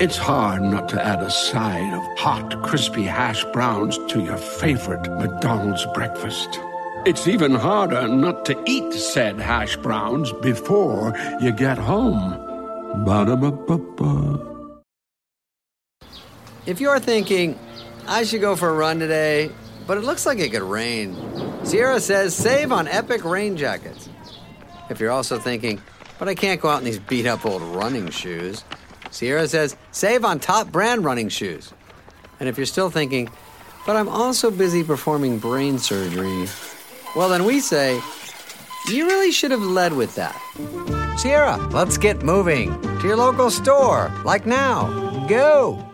It's hard not to add a side of hot, crispy hash browns to your favorite McDonald's breakfast. It's even harder not to eat said hash browns before you get home. Ba-da-ba-ba-ba. If you're thinking, I should go for a run today, but it looks like it could rain, Sierra says save on epic rain jackets. If you're also thinking, but I can't go out in these beat up old running shoes, Sierra says save on top brand running shoes. And if you're still thinking, but I'm also busy performing brain surgery, well, then we say, you really should have led with that. Sierra, let's get moving to your local store, like now. Go!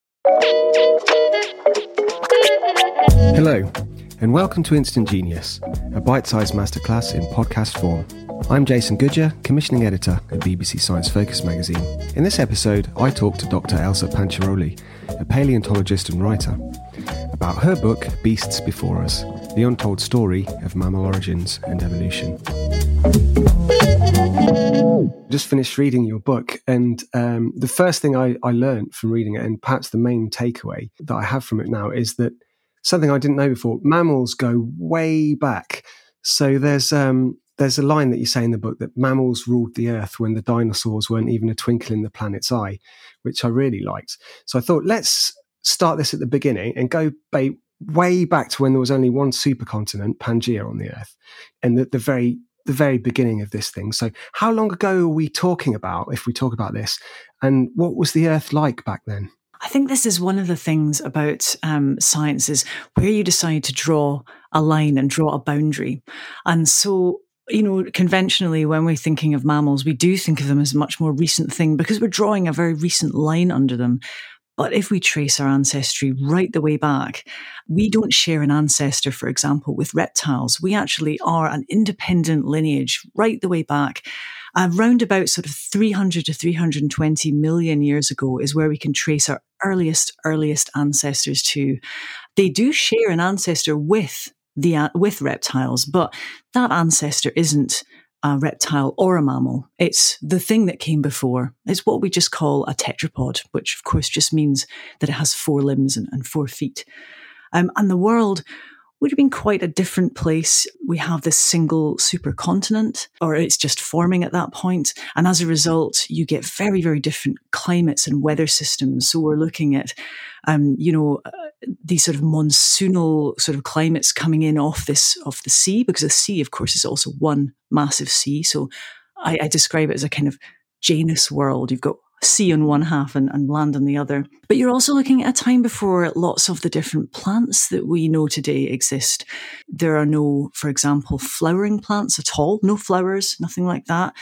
Hello, and welcome to Instant Genius, a bite sized masterclass in podcast form. I'm Jason Goodyer, commissioning editor at BBC Science Focus magazine. In this episode, I talk to Dr. Elsa Panciroli, a paleontologist and writer, about her book Beasts Before Us The Untold Story of Mammal Origins and Evolution. Just finished reading your book, and um, the first thing I, I learned from reading it, and perhaps the main takeaway that I have from it now, is that something I didn't know before mammals go way back. So there's um, there's a line that you say in the book that mammals ruled the earth when the dinosaurs weren't even a twinkle in the planet's eye, which I really liked. So I thought let's start this at the beginning and go way back to when there was only one supercontinent, Pangaea, on the earth, and the, the very the very beginning of this thing. So how long ago are we talking about if we talk about this, and what was the earth like back then? I think this is one of the things about um, science is where you decide to draw a line and draw a boundary. And so, you know, conventionally, when we're thinking of mammals, we do think of them as a much more recent thing because we're drawing a very recent line under them. But if we trace our ancestry right the way back, we don't share an ancestor, for example, with reptiles. We actually are an independent lineage right the way back. Around about sort of 300 to 320 million years ago is where we can trace our earliest, earliest ancestors to. They do share an ancestor with the with reptiles, but that ancestor isn't a reptile or a mammal. It's the thing that came before. It's what we just call a tetrapod, which of course just means that it has four limbs and, and four feet. Um, and the world would have been quite a different place. We have this single supercontinent, or it's just forming at that point. And as a result, you get very, very different climates and weather systems. So we're looking at, um, you know, these sort of monsoonal sort of climates coming in off this, off the sea, because the sea, of course, is also one massive sea. So I, I describe it as a kind of Janus world. You've got sea on one half and, and land on the other. But you're also looking at a time before lots of the different plants that we know today exist. There are no, for example, flowering plants at all, no flowers, nothing like that.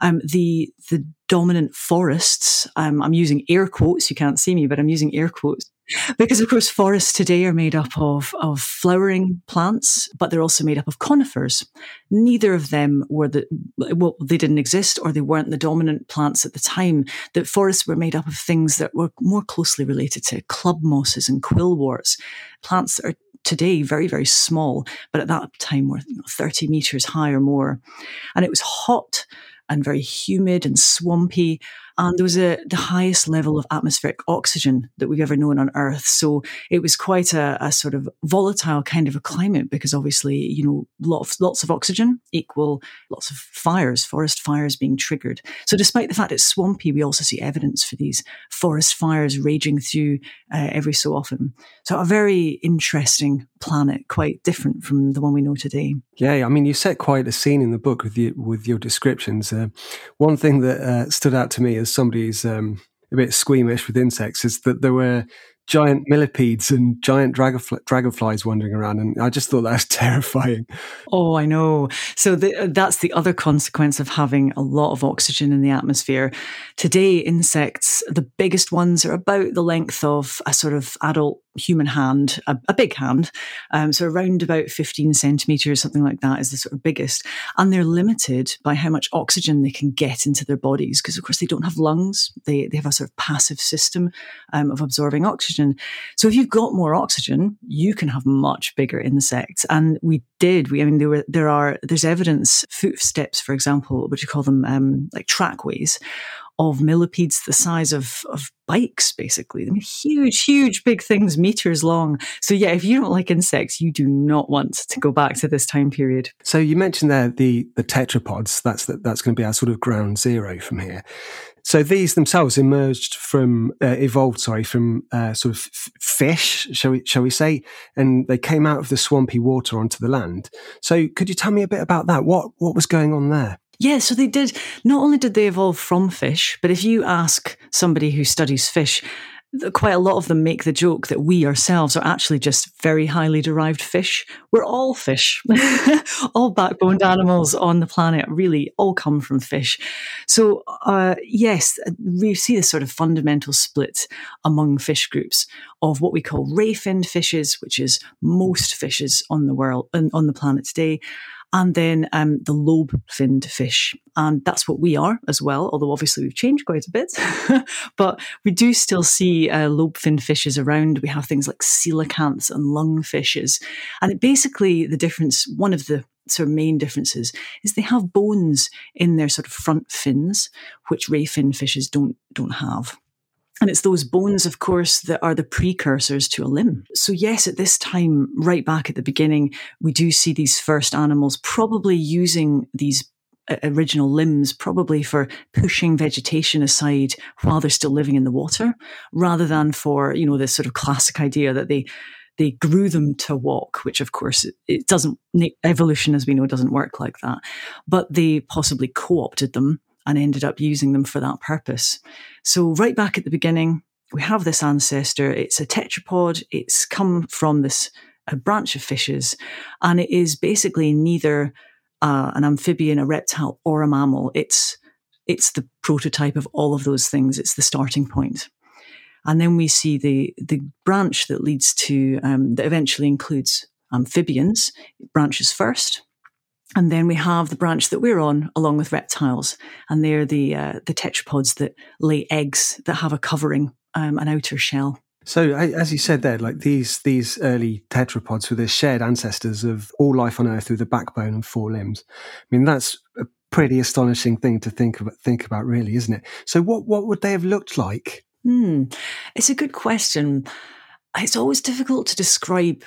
Um, the the dominant forests, um, I'm using air quotes, you can't see me, but I'm using air quotes because of course forests today are made up of of flowering plants but they're also made up of conifers. Neither of them were the well they didn't exist or they weren't the dominant plants at the time. That forests were made up of things that were more closely related to club mosses and quillworts plants that are today very very small but at that time were you know, 30 meters high or more. And it was hot and very humid and swampy. And there was a, the highest level of atmospheric oxygen that we've ever known on Earth. So it was quite a, a sort of volatile kind of a climate because obviously, you know, lots, lots of oxygen equal lots of fires, forest fires being triggered. So despite the fact it's swampy, we also see evidence for these forest fires raging through uh, every so often. So a very interesting planet, quite different from the one we know today. Yeah, I mean, you set quite a scene in the book with your with your descriptions. Uh, one thing that uh, stood out to me as um, a bit squeamish with insects is that there were giant millipedes and giant dragonfl- dragonflies wandering around. And I just thought that was terrifying. Oh, I know. So the, that's the other consequence of having a lot of oxygen in the atmosphere. Today, insects, the biggest ones are about the length of a sort of adult human hand, a, a big hand. Um, so around about 15 centimeters, something like that is the sort of biggest. And they're limited by how much oxygen they can get into their bodies because, of course, they don't have lungs. They, they have a sort of passive system um, of absorbing oxygen. So if you've got more oxygen, you can have much bigger insects. And we did. We, I mean, there were, there are, there's evidence, footsteps, for example, what you call them, um, like trackways of millipedes the size of, of bikes, basically. I mean, huge, huge, big things, meters long. So, yeah, if you don't like insects, you do not want to go back to this time period. So, you mentioned there the, the tetrapods. That's, the, that's going to be our sort of ground zero from here. So these themselves emerged from, uh, evolved, sorry, from uh, sort of f- fish, shall we, shall we say, and they came out of the swampy water onto the land. So could you tell me a bit about that? What what was going on there? Yeah, so they did. Not only did they evolve from fish, but if you ask somebody who studies fish, quite a lot of them make the joke that we ourselves are actually just very highly derived fish. We're all fish. all backboned animals on the planet really all come from fish. So, uh, yes, we see this sort of fundamental split among fish groups of what we call ray finned fishes, which is most fishes on the world, on the planet today, and then um, the lobe finned fish. And that's what we are as well, although obviously we've changed quite a bit. but we do still see uh, lobe finned fishes around. We have things like coelacanths and lung fishes. And it basically, the difference, one of the sort of main differences is they have bones in their sort of front fins, which ray fin fishes don't, don't have. And it's those bones, of course, that are the precursors to a limb. So, yes, at this time, right back at the beginning, we do see these first animals probably using these uh, original limbs probably for pushing vegetation aside while they're still living in the water rather than for you know this sort of classic idea that they they grew them to walk which of course it doesn't evolution as we know doesn't work like that but they possibly co-opted them and ended up using them for that purpose. So, right back at the beginning, we have this ancestor. It's a tetrapod. It's come from this a branch of fishes, and it is basically neither uh, an amphibian, a reptile, or a mammal. It's it's the prototype of all of those things. It's the starting point. And then we see the the branch that leads to um, that eventually includes amphibians. It branches first, and then we have the branch that we're on, along with reptiles, and they're the uh, the tetrapods that lay eggs that have a covering, um, an outer shell. So, as you said there, like these these early tetrapods were the shared ancestors of all life on Earth with a backbone and four limbs. I mean, that's a pretty astonishing thing to think about. Think about, really, isn't it? So, what what would they have looked like? Hmm, it's a good question. It's always difficult to describe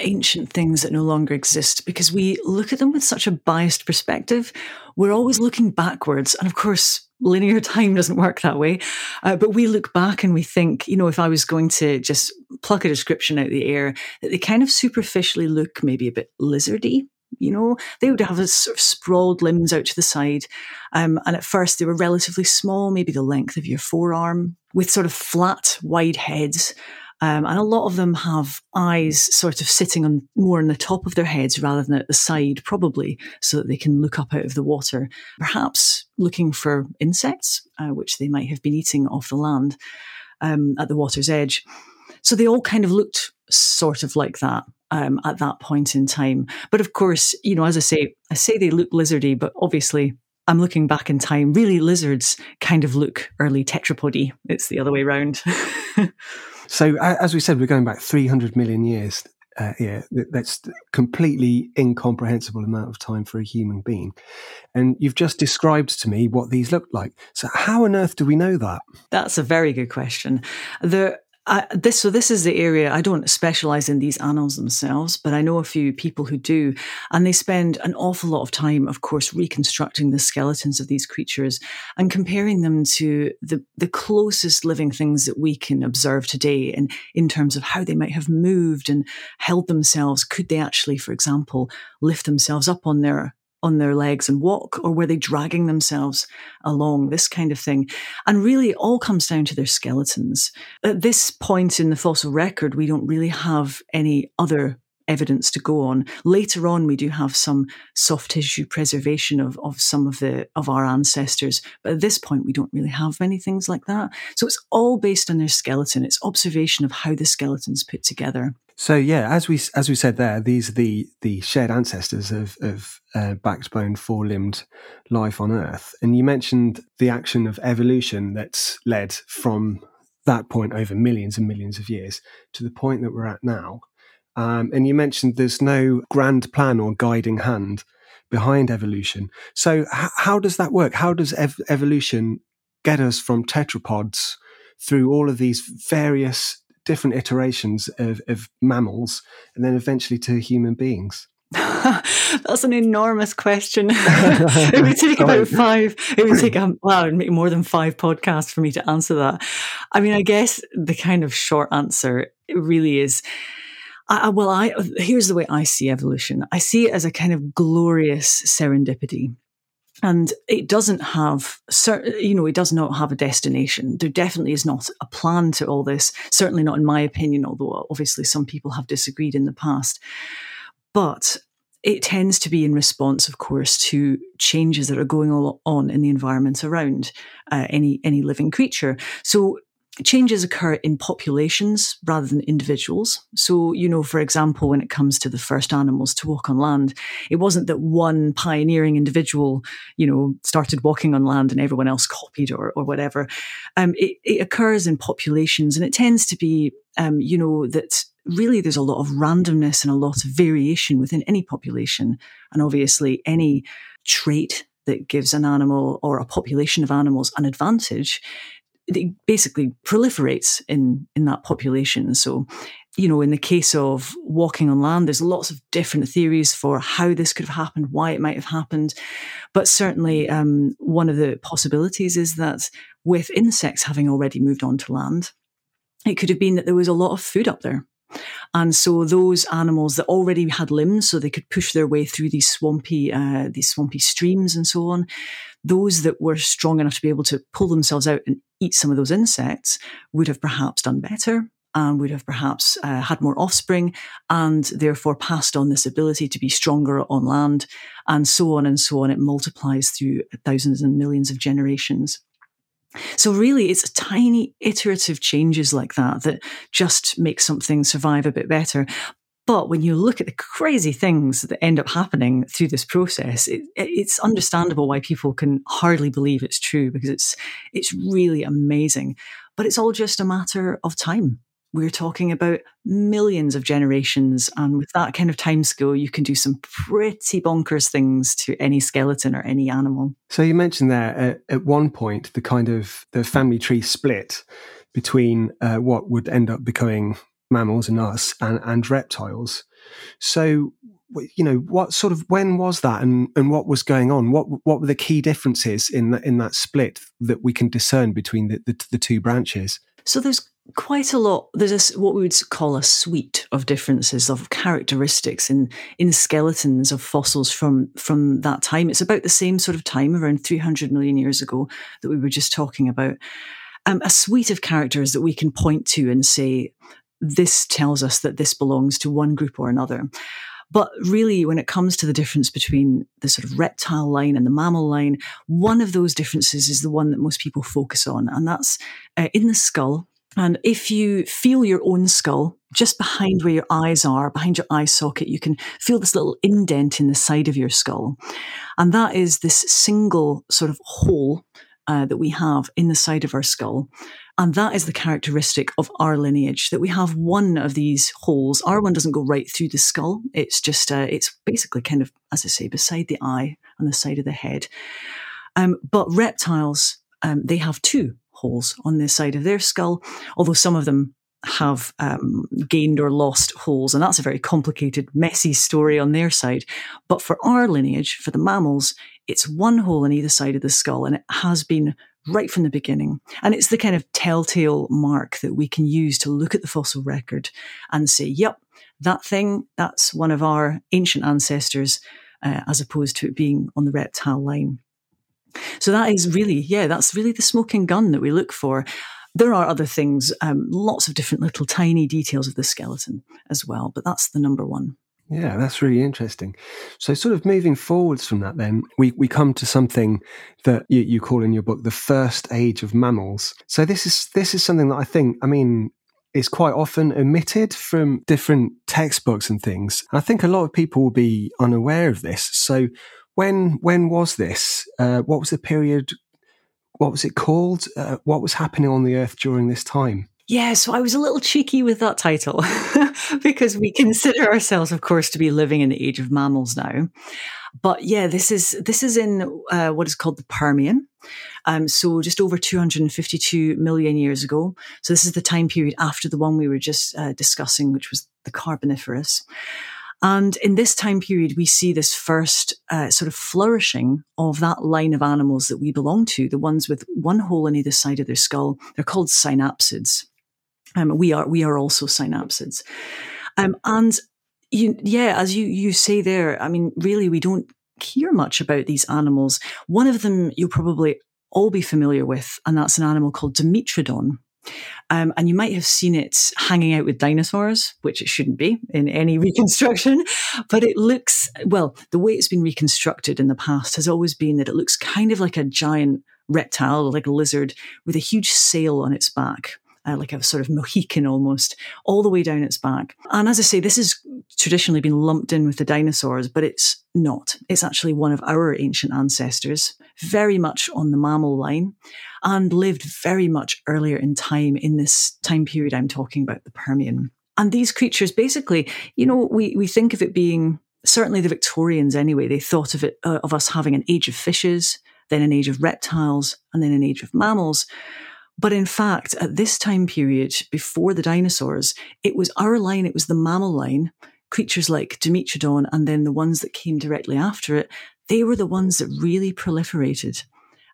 ancient things that no longer exist because we look at them with such a biased perspective. We're always looking backwards. And of course, linear time doesn't work that way. Uh, but we look back and we think, you know, if I was going to just pluck a description out of the air, that they kind of superficially look maybe a bit lizardy. You know, they would have a sort of sprawled limbs out to the side. Um, and at first, they were relatively small, maybe the length of your forearm, with sort of flat, wide heads. Um, and a lot of them have eyes sort of sitting on more on the top of their heads rather than at the side, probably so that they can look up out of the water, perhaps looking for insects, uh, which they might have been eating off the land um, at the water's edge. So they all kind of looked sort of like that um, at that point in time. But of course, you know, as I say, I say they look lizardy, but obviously I'm looking back in time. Really, lizards kind of look early tetrapody. It's the other way around. So, as we said, we're going back 300 million years. uh, yeah, that's completely incomprehensible amount of time for a human being. And you've just described to me what these look like. So how on earth do we know that? That's a very good question. The I, this so this is the area I don't specialize in these animals themselves, but I know a few people who do, and they spend an awful lot of time, of course, reconstructing the skeletons of these creatures and comparing them to the the closest living things that we can observe today, and in terms of how they might have moved and held themselves. Could they actually, for example, lift themselves up on their on their legs and walk, or were they dragging themselves along? This kind of thing. And really, it all comes down to their skeletons. At this point in the fossil record, we don't really have any other evidence to go on. Later on, we do have some soft tissue preservation of, of some of the of our ancestors, but at this point, we don't really have many things like that. So it's all based on their skeleton. It's observation of how the skeleton's put together. So yeah, as we as we said there, these are the the shared ancestors of of uh, backbone four limbed life on Earth. And you mentioned the action of evolution that's led from that point over millions and millions of years to the point that we're at now. Um, and you mentioned there's no grand plan or guiding hand behind evolution. So h- how does that work? How does ev- evolution get us from tetrapods through all of these various different iterations of, of mammals and then eventually to human beings? That's an enormous question. it would take about five. It would take um, wow, more than five podcasts for me to answer that. I mean, I guess the kind of short answer really is. I, well, I here's the way I see evolution. I see it as a kind of glorious serendipity and it doesn't have you know it does not have a destination. There definitely is not a plan to all this certainly not in my opinion although obviously some people have disagreed in the past. But it tends to be in response of course to changes that are going on in the environment around uh, any any living creature. So changes occur in populations rather than individuals. So, you know, for example, when it comes to the first animals to walk on land, it wasn't that one pioneering individual, you know, started walking on land and everyone else copied or, or whatever. Um, it, it occurs in populations and it tends to be, um, you know, that really there's a lot of randomness and a lot of variation within any population. And obviously, any trait that gives an animal or a population of animals an advantage it basically proliferates in in that population. So, you know, in the case of walking on land, there's lots of different theories for how this could have happened, why it might have happened. But certainly, um, one of the possibilities is that with insects having already moved on to land, it could have been that there was a lot of food up there. And so those animals that already had limbs, so they could push their way through these swampy, uh, these swampy streams and so on, those that were strong enough to be able to pull themselves out and eat some of those insects would have perhaps done better and would have perhaps uh, had more offspring and therefore passed on this ability to be stronger on land and so on and so on. It multiplies through thousands and millions of generations. So really, it's tiny iterative changes like that that just make something survive a bit better. But when you look at the crazy things that end up happening through this process, it, it's understandable why people can hardly believe it's true because it's it's really amazing. But it's all just a matter of time. We're talking about millions of generations, and with that kind of time scale, you can do some pretty bonkers things to any skeleton or any animal. So you mentioned there at, at one point the kind of the family tree split between uh, what would end up becoming mammals and us and, and reptiles. So, you know, what sort of when was that, and, and what was going on? What what were the key differences in that in that split that we can discern between the, the, the two branches? So there's quite a lot. There's a, what we would call a suite of differences of characteristics in in skeletons of fossils from from that time. It's about the same sort of time, around 300 million years ago, that we were just talking about. Um, a suite of characters that we can point to and say this tells us that this belongs to one group or another. But really, when it comes to the difference between the sort of reptile line and the mammal line, one of those differences is the one that most people focus on, and that's uh, in the skull. And if you feel your own skull, just behind where your eyes are, behind your eye socket, you can feel this little indent in the side of your skull. And that is this single sort of hole uh, that we have in the side of our skull. And that is the characteristic of our lineage that we have one of these holes. Our one doesn't go right through the skull. It's just, uh, it's basically kind of, as I say, beside the eye on the side of the head. Um, but reptiles, um, they have two holes on the side of their skull, although some of them have um, gained or lost holes. And that's a very complicated, messy story on their side. But for our lineage, for the mammals, it's one hole on either side of the skull, and it has been right from the beginning. And it's the kind of telltale mark that we can use to look at the fossil record and say, yep, that thing, that's one of our ancient ancestors, uh, as opposed to it being on the reptile line. So that is really, yeah, that's really the smoking gun that we look for. There are other things, um, lots of different little tiny details of the skeleton as well, but that's the number one. Yeah, that's really interesting. So, sort of moving forwards from that, then we, we come to something that you, you call in your book the first age of mammals. So, this is this is something that I think, I mean, is quite often omitted from different textbooks and things. I think a lot of people will be unaware of this. So, when when was this? Uh, what was the period? What was it called? Uh, what was happening on the Earth during this time? Yeah, so I was a little cheeky with that title because we consider ourselves, of course, to be living in the age of mammals now. But yeah, this is this is in uh, what is called the Permian. Um, so just over 252 million years ago. So this is the time period after the one we were just uh, discussing, which was the Carboniferous. And in this time period, we see this first uh, sort of flourishing of that line of animals that we belong to, the ones with one hole in either side of their skull. They're called synapsids. Um, we are we are also synapsids, um, and you, yeah, as you you say there, I mean, really, we don't hear much about these animals. One of them you'll probably all be familiar with, and that's an animal called Dimetrodon. Um, and you might have seen it hanging out with dinosaurs, which it shouldn't be in any reconstruction. But it looks, well, the way it's been reconstructed in the past has always been that it looks kind of like a giant reptile, like a lizard, with a huge sail on its back uh, like a sort of Mohican almost, all the way down its back. And as I say, this has traditionally been lumped in with the dinosaurs, but it's not. It's actually one of our ancient ancestors, very much on the mammal line, and lived very much earlier in time in this time period I'm talking about, the Permian. And these creatures basically, you know, we, we think of it being certainly the Victorians anyway, they thought of it, uh, of us having an age of fishes, then an age of reptiles, and then an age of mammals. But in fact, at this time period, before the dinosaurs, it was our line, it was the mammal line, creatures like Dimetrodon, and then the ones that came directly after it, they were the ones that really proliferated.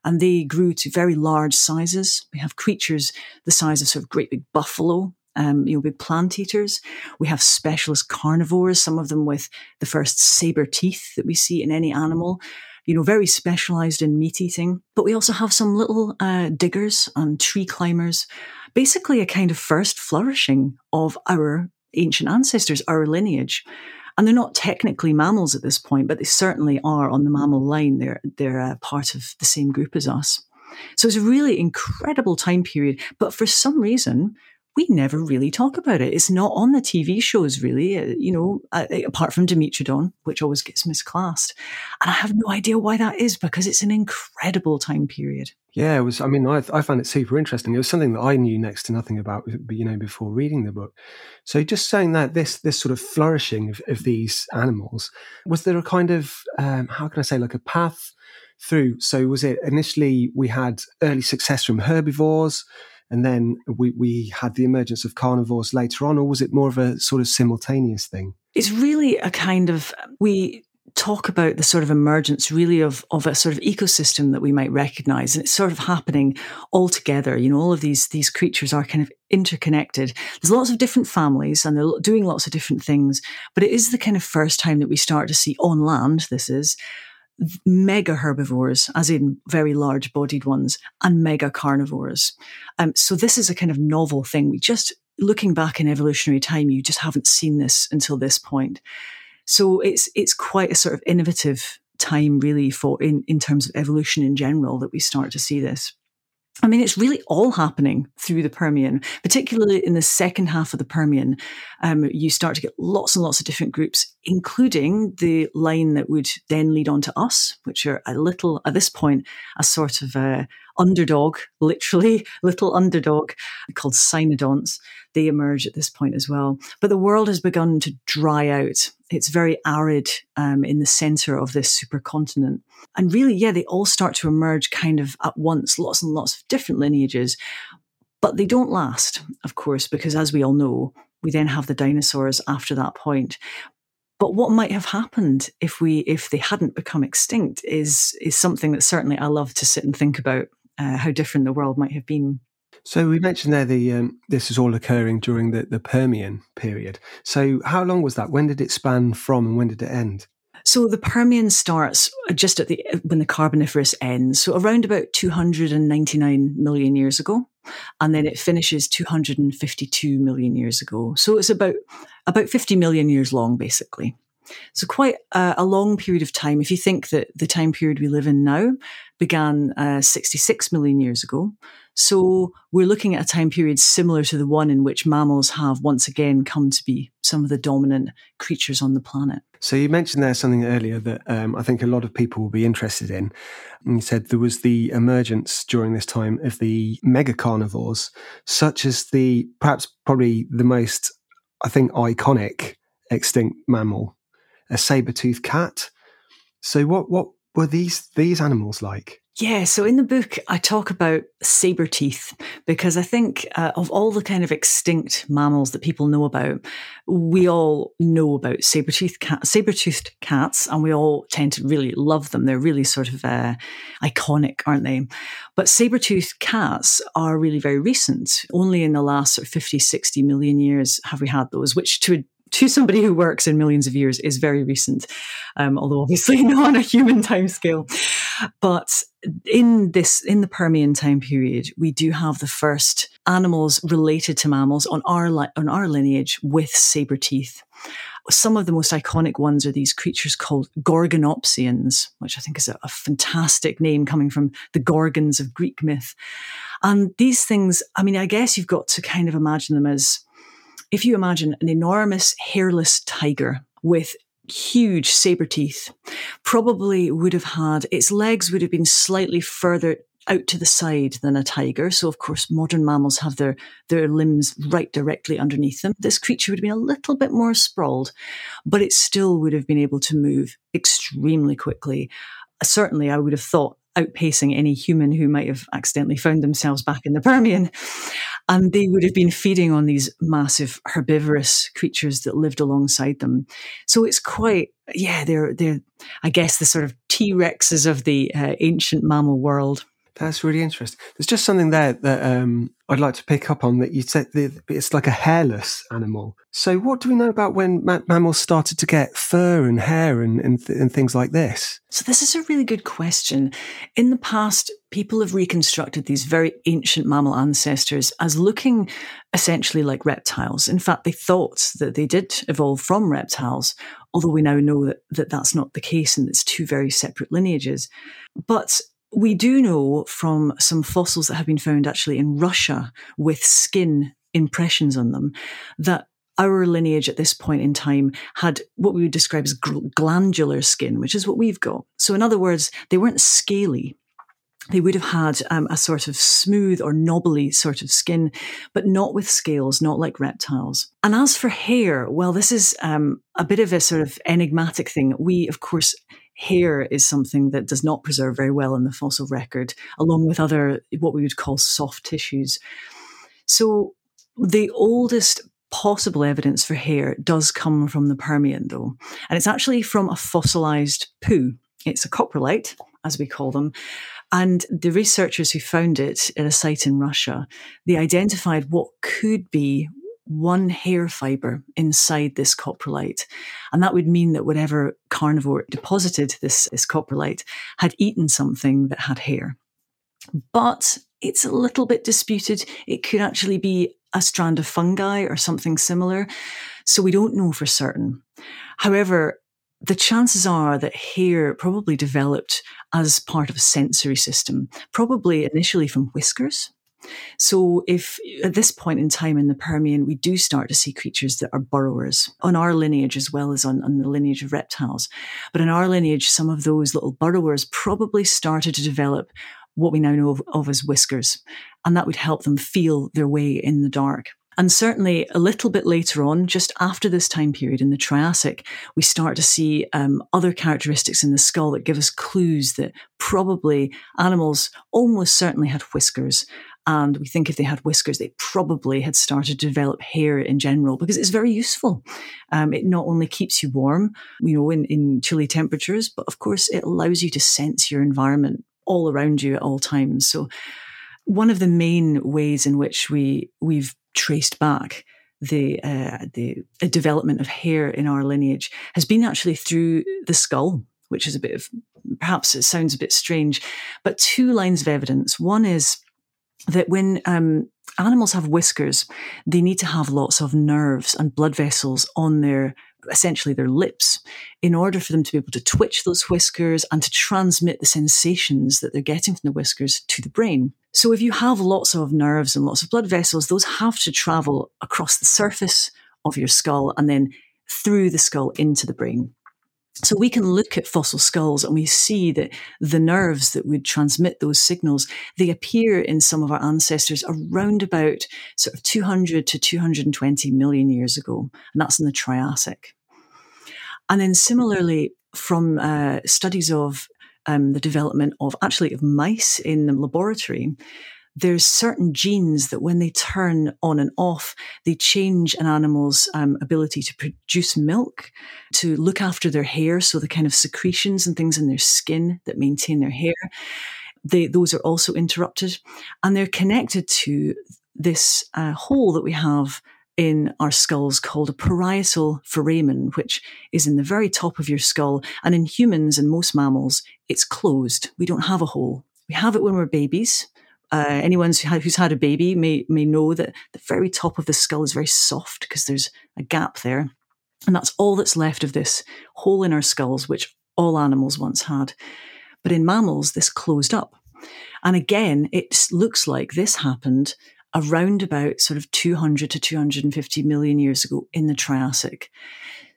And they grew to very large sizes. We have creatures the size of sort of great big buffalo, um, you know, big plant eaters. We have specialist carnivores, some of them with the first saber teeth that we see in any animal you know, very specialized in meat eating. But we also have some little uh, diggers and tree climbers, basically a kind of first flourishing of our ancient ancestors, our lineage. And they're not technically mammals at this point, but they certainly are on the mammal line. They're, they're uh, part of the same group as us. So it's a really incredible time period. But for some reason, we never really talk about it. It's not on the TV shows, really, uh, you know, uh, uh, apart from Dimetrodon, which always gets misclassed. And I have no idea why that is because it's an incredible time period. Yeah, it was. I mean, I, I found it super interesting. It was something that I knew next to nothing about, you know, before reading the book. So, just saying that this this sort of flourishing of, of these animals was there a kind of um, how can I say like a path through? So, was it initially we had early success from herbivores? And then we, we had the emergence of carnivores later on, or was it more of a sort of simultaneous thing? It's really a kind of, we talk about the sort of emergence really of, of a sort of ecosystem that we might recognize and it's sort of happening all together you know all of these these creatures are kind of interconnected there's lots of different families and they're doing lots of different things but it is the kind of first time that we start to see on land this is mega herbivores, as in very large bodied ones, and mega carnivores. Um, so this is a kind of novel thing. We just, looking back in evolutionary time, you just haven't seen this until this point. So it's, it's quite a sort of innovative time really for in, in terms of evolution in general that we start to see this. I mean, it's really all happening through the Permian, particularly in the second half of the Permian. Um, you start to get lots and lots of different groups, including the line that would then lead on to us, which are a little, at this point, a sort of a underdog, literally little underdog called cynodonts. They emerge at this point as well. But the world has begun to dry out. It's very arid um, in the center of this supercontinent. And really, yeah, they all start to emerge kind of at once, lots and lots of different lineages. But they don't last, of course, because as we all know, we then have the dinosaurs after that point. But what might have happened if we if they hadn't become extinct is is something that certainly I love to sit and think about uh, how different the world might have been. So we mentioned there the um, this is all occurring during the, the Permian period. So how long was that? When did it span from, and when did it end? So the Permian starts just at the when the Carboniferous ends, so around about 299 million years ago, and then it finishes 252 million years ago. So it's about about 50 million years long, basically. So quite a, a long period of time. If you think that the time period we live in now began uh, 66 million years ago, so we're looking at a time period similar to the one in which mammals have once again come to be some of the dominant creatures on the planet. So you mentioned there something earlier that um, I think a lot of people will be interested in. And you said there was the emergence during this time of the mega carnivores, such as the perhaps probably the most, I think, iconic extinct mammal, a saber-toothed cat. So what what were these these animals like? Yeah, so in the book, I talk about saber teeth because I think uh, of all the kind of extinct mammals that people know about, we all know about saber cat, saber-toothed cats, and we all tend to really love them. They're really sort of uh, iconic, aren't they? But saber-toothed cats are really very recent. Only in the last sort of 50, 60 million years have we had those, which to to somebody who works in millions of years is very recent, um, although obviously not on a human time scale. But in this, in the Permian time period, we do have the first animals related to mammals on our li- on our lineage with saber teeth. Some of the most iconic ones are these creatures called Gorgonopsians, which I think is a, a fantastic name coming from the Gorgons of Greek myth. And these things, I mean, I guess you've got to kind of imagine them as if you imagine an enormous hairless tiger with huge saber teeth, probably would have had its legs would have been slightly further out to the side than a tiger. So of course, modern mammals have their, their limbs right directly underneath them. This creature would have been a little bit more sprawled, but it still would have been able to move extremely quickly. Certainly, I would have thought outpacing any human who might have accidentally found themselves back in the Permian. And they would have been feeding on these massive herbivorous creatures that lived alongside them. So it's quite, yeah, they're, they're, I guess, the sort of T Rexes of the uh, ancient mammal world. That's really interesting. There's just something there that um, I'd like to pick up on that you said it's like a hairless animal. So, what do we know about when ma- mammals started to get fur and hair and, and, th- and things like this? So, this is a really good question. In the past, people have reconstructed these very ancient mammal ancestors as looking essentially like reptiles. In fact, they thought that they did evolve from reptiles, although we now know that, that that's not the case and it's two very separate lineages. But we do know from some fossils that have been found actually in Russia with skin impressions on them that our lineage at this point in time had what we would describe as glandular skin, which is what we've got. So, in other words, they weren't scaly. They would have had um, a sort of smooth or knobbly sort of skin, but not with scales, not like reptiles. And as for hair, well, this is um, a bit of a sort of enigmatic thing. We, of course, hair is something that does not preserve very well in the fossil record, along with other, what we would call soft tissues. So the oldest possible evidence for hair does come from the Permian, though, and it's actually from a fossilized poo. It's a coprolite, as we call them. And the researchers who found it at a site in Russia, they identified what could be one hair fiber inside this coprolite. And that would mean that whatever carnivore deposited this, this coprolite had eaten something that had hair. But it's a little bit disputed. It could actually be a strand of fungi or something similar. So we don't know for certain. However, the chances are that hair probably developed as part of a sensory system, probably initially from whiskers. So, if at this point in time in the Permian, we do start to see creatures that are burrowers on our lineage as well as on, on the lineage of reptiles. But in our lineage, some of those little burrowers probably started to develop what we now know of, of as whiskers. And that would help them feel their way in the dark. And certainly a little bit later on, just after this time period in the Triassic, we start to see um, other characteristics in the skull that give us clues that probably animals almost certainly had whiskers. And we think if they had whiskers, they probably had started to develop hair in general because it's very useful. Um, it not only keeps you warm, you know, in, in chilly temperatures, but of course it allows you to sense your environment all around you at all times. So one of the main ways in which we we've traced back the uh, the development of hair in our lineage has been actually through the skull, which is a bit of perhaps it sounds a bit strange, but two lines of evidence. One is that when um, animals have whiskers, they need to have lots of nerves and blood vessels on their essentially their lips in order for them to be able to twitch those whiskers and to transmit the sensations that they're getting from the whiskers to the brain. So if you have lots of nerves and lots of blood vessels, those have to travel across the surface of your skull and then through the skull into the brain. So we can look at fossil skulls and we see that the nerves that would transmit those signals, they appear in some of our ancestors around about sort of 200 to 220 million years ago. And that's in the Triassic. And then similarly, from uh, studies of um, the development of actually of mice in the laboratory, there's certain genes that when they turn on and off, they change an animal's um, ability to produce milk, to look after their hair. So the kind of secretions and things in their skin that maintain their hair, they, those are also interrupted. And they're connected to this uh, hole that we have in our skulls called a parietal foramen, which is in the very top of your skull. And in humans and most mammals, it's closed. We don't have a hole. We have it when we're babies uh, anyone who's had a baby may may know that the very top of the skull is very soft because there's a gap there, and that's all that's left of this hole in our skulls, which all animals once had. But in mammals, this closed up, and again, it looks like this happened around about sort of 200 to 250 million years ago in the Triassic.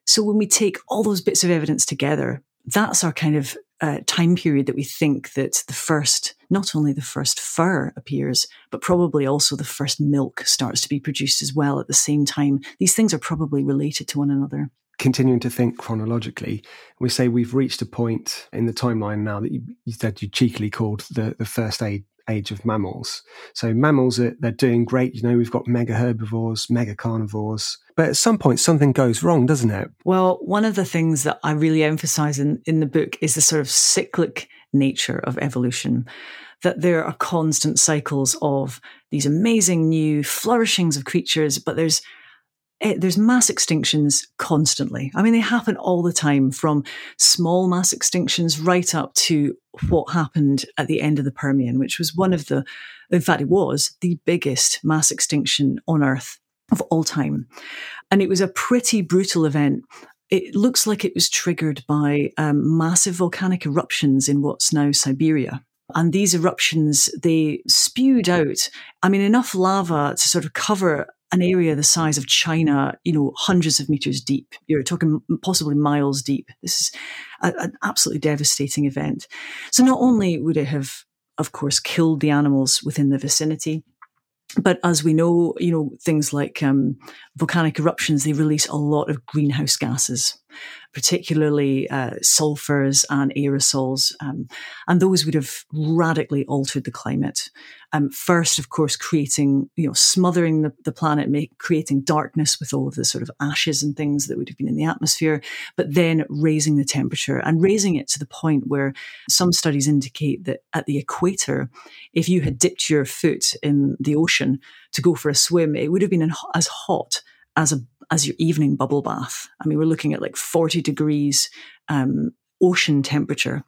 So when we take all those bits of evidence together, that's our kind of uh, time period that we think that the first, not only the first fur appears, but probably also the first milk starts to be produced as well at the same time. These things are probably related to one another. Continuing to think chronologically, we say we've reached a point in the timeline now that you, you said you cheekily called the, the first aid age of mammals. So mammals are they're doing great. You know, we've got mega herbivores, mega carnivores. But at some point something goes wrong, doesn't it? Well, one of the things that I really emphasize in, in the book is the sort of cyclic nature of evolution. That there are constant cycles of these amazing new flourishings of creatures, but there's there's mass extinctions constantly. I mean, they happen all the time from small mass extinctions right up to what happened at the end of the Permian, which was one of the, in fact, it was the biggest mass extinction on Earth of all time. And it was a pretty brutal event. It looks like it was triggered by um, massive volcanic eruptions in what's now Siberia. And these eruptions, they spewed out, I mean, enough lava to sort of cover an area the size of China, you know, hundreds of meters deep. You're talking possibly miles deep. This is a, an absolutely devastating event. So not only would it have, of course, killed the animals within the vicinity, but as we know, you know, things like um, volcanic eruptions, they release a lot of greenhouse gases particularly uh, sulfurs and aerosols. Um, and those would have radically altered the climate. Um, first, of course, creating, you know, smothering the, the planet, make, creating darkness with all of the sort of ashes and things that would have been in the atmosphere, but then raising the temperature and raising it to the point where some studies indicate that at the equator, if you had dipped your foot in the ocean to go for a swim, it would have been as hot as a as your evening bubble bath. I mean, we're looking at like 40 degrees um, ocean temperature.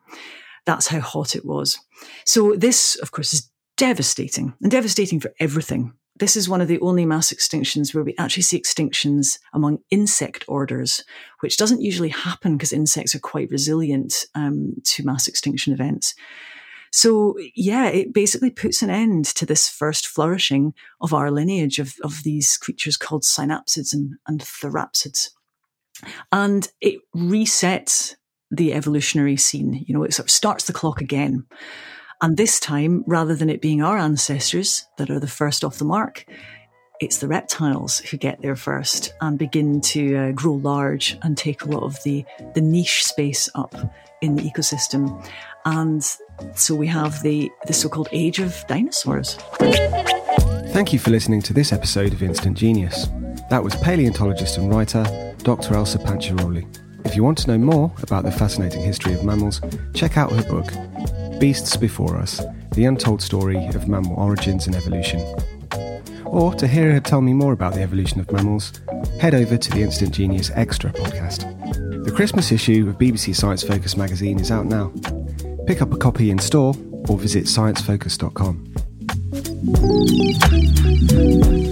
That's how hot it was. So this, of course, is devastating and devastating for everything. This is one of the only mass extinctions where we actually see extinctions among insect orders, which doesn't usually happen because insects are quite resilient um, to mass extinction events. So yeah, it basically puts an end to this first flourishing of our lineage of, of these creatures called synapsids and, and therapsids. And it resets the evolutionary scene. You know, it sort of starts the clock again. And this time, rather than it being our ancestors that are the first off the mark, it's the reptiles who get there first and begin to uh, grow large and take a lot of the, the niche space up in the ecosystem. And so we have the, the so called age of dinosaurs. Thank you for listening to this episode of Instant Genius. That was paleontologist and writer Dr. Elsa Panciroli. If you want to know more about the fascinating history of mammals, check out her book, Beasts Before Us The Untold Story of Mammal Origins and Evolution. Or to hear her tell me more about the evolution of mammals, head over to the Instant Genius Extra podcast. The Christmas issue of BBC Science Focus magazine is out now. Pick up a copy in store or visit sciencefocus.com.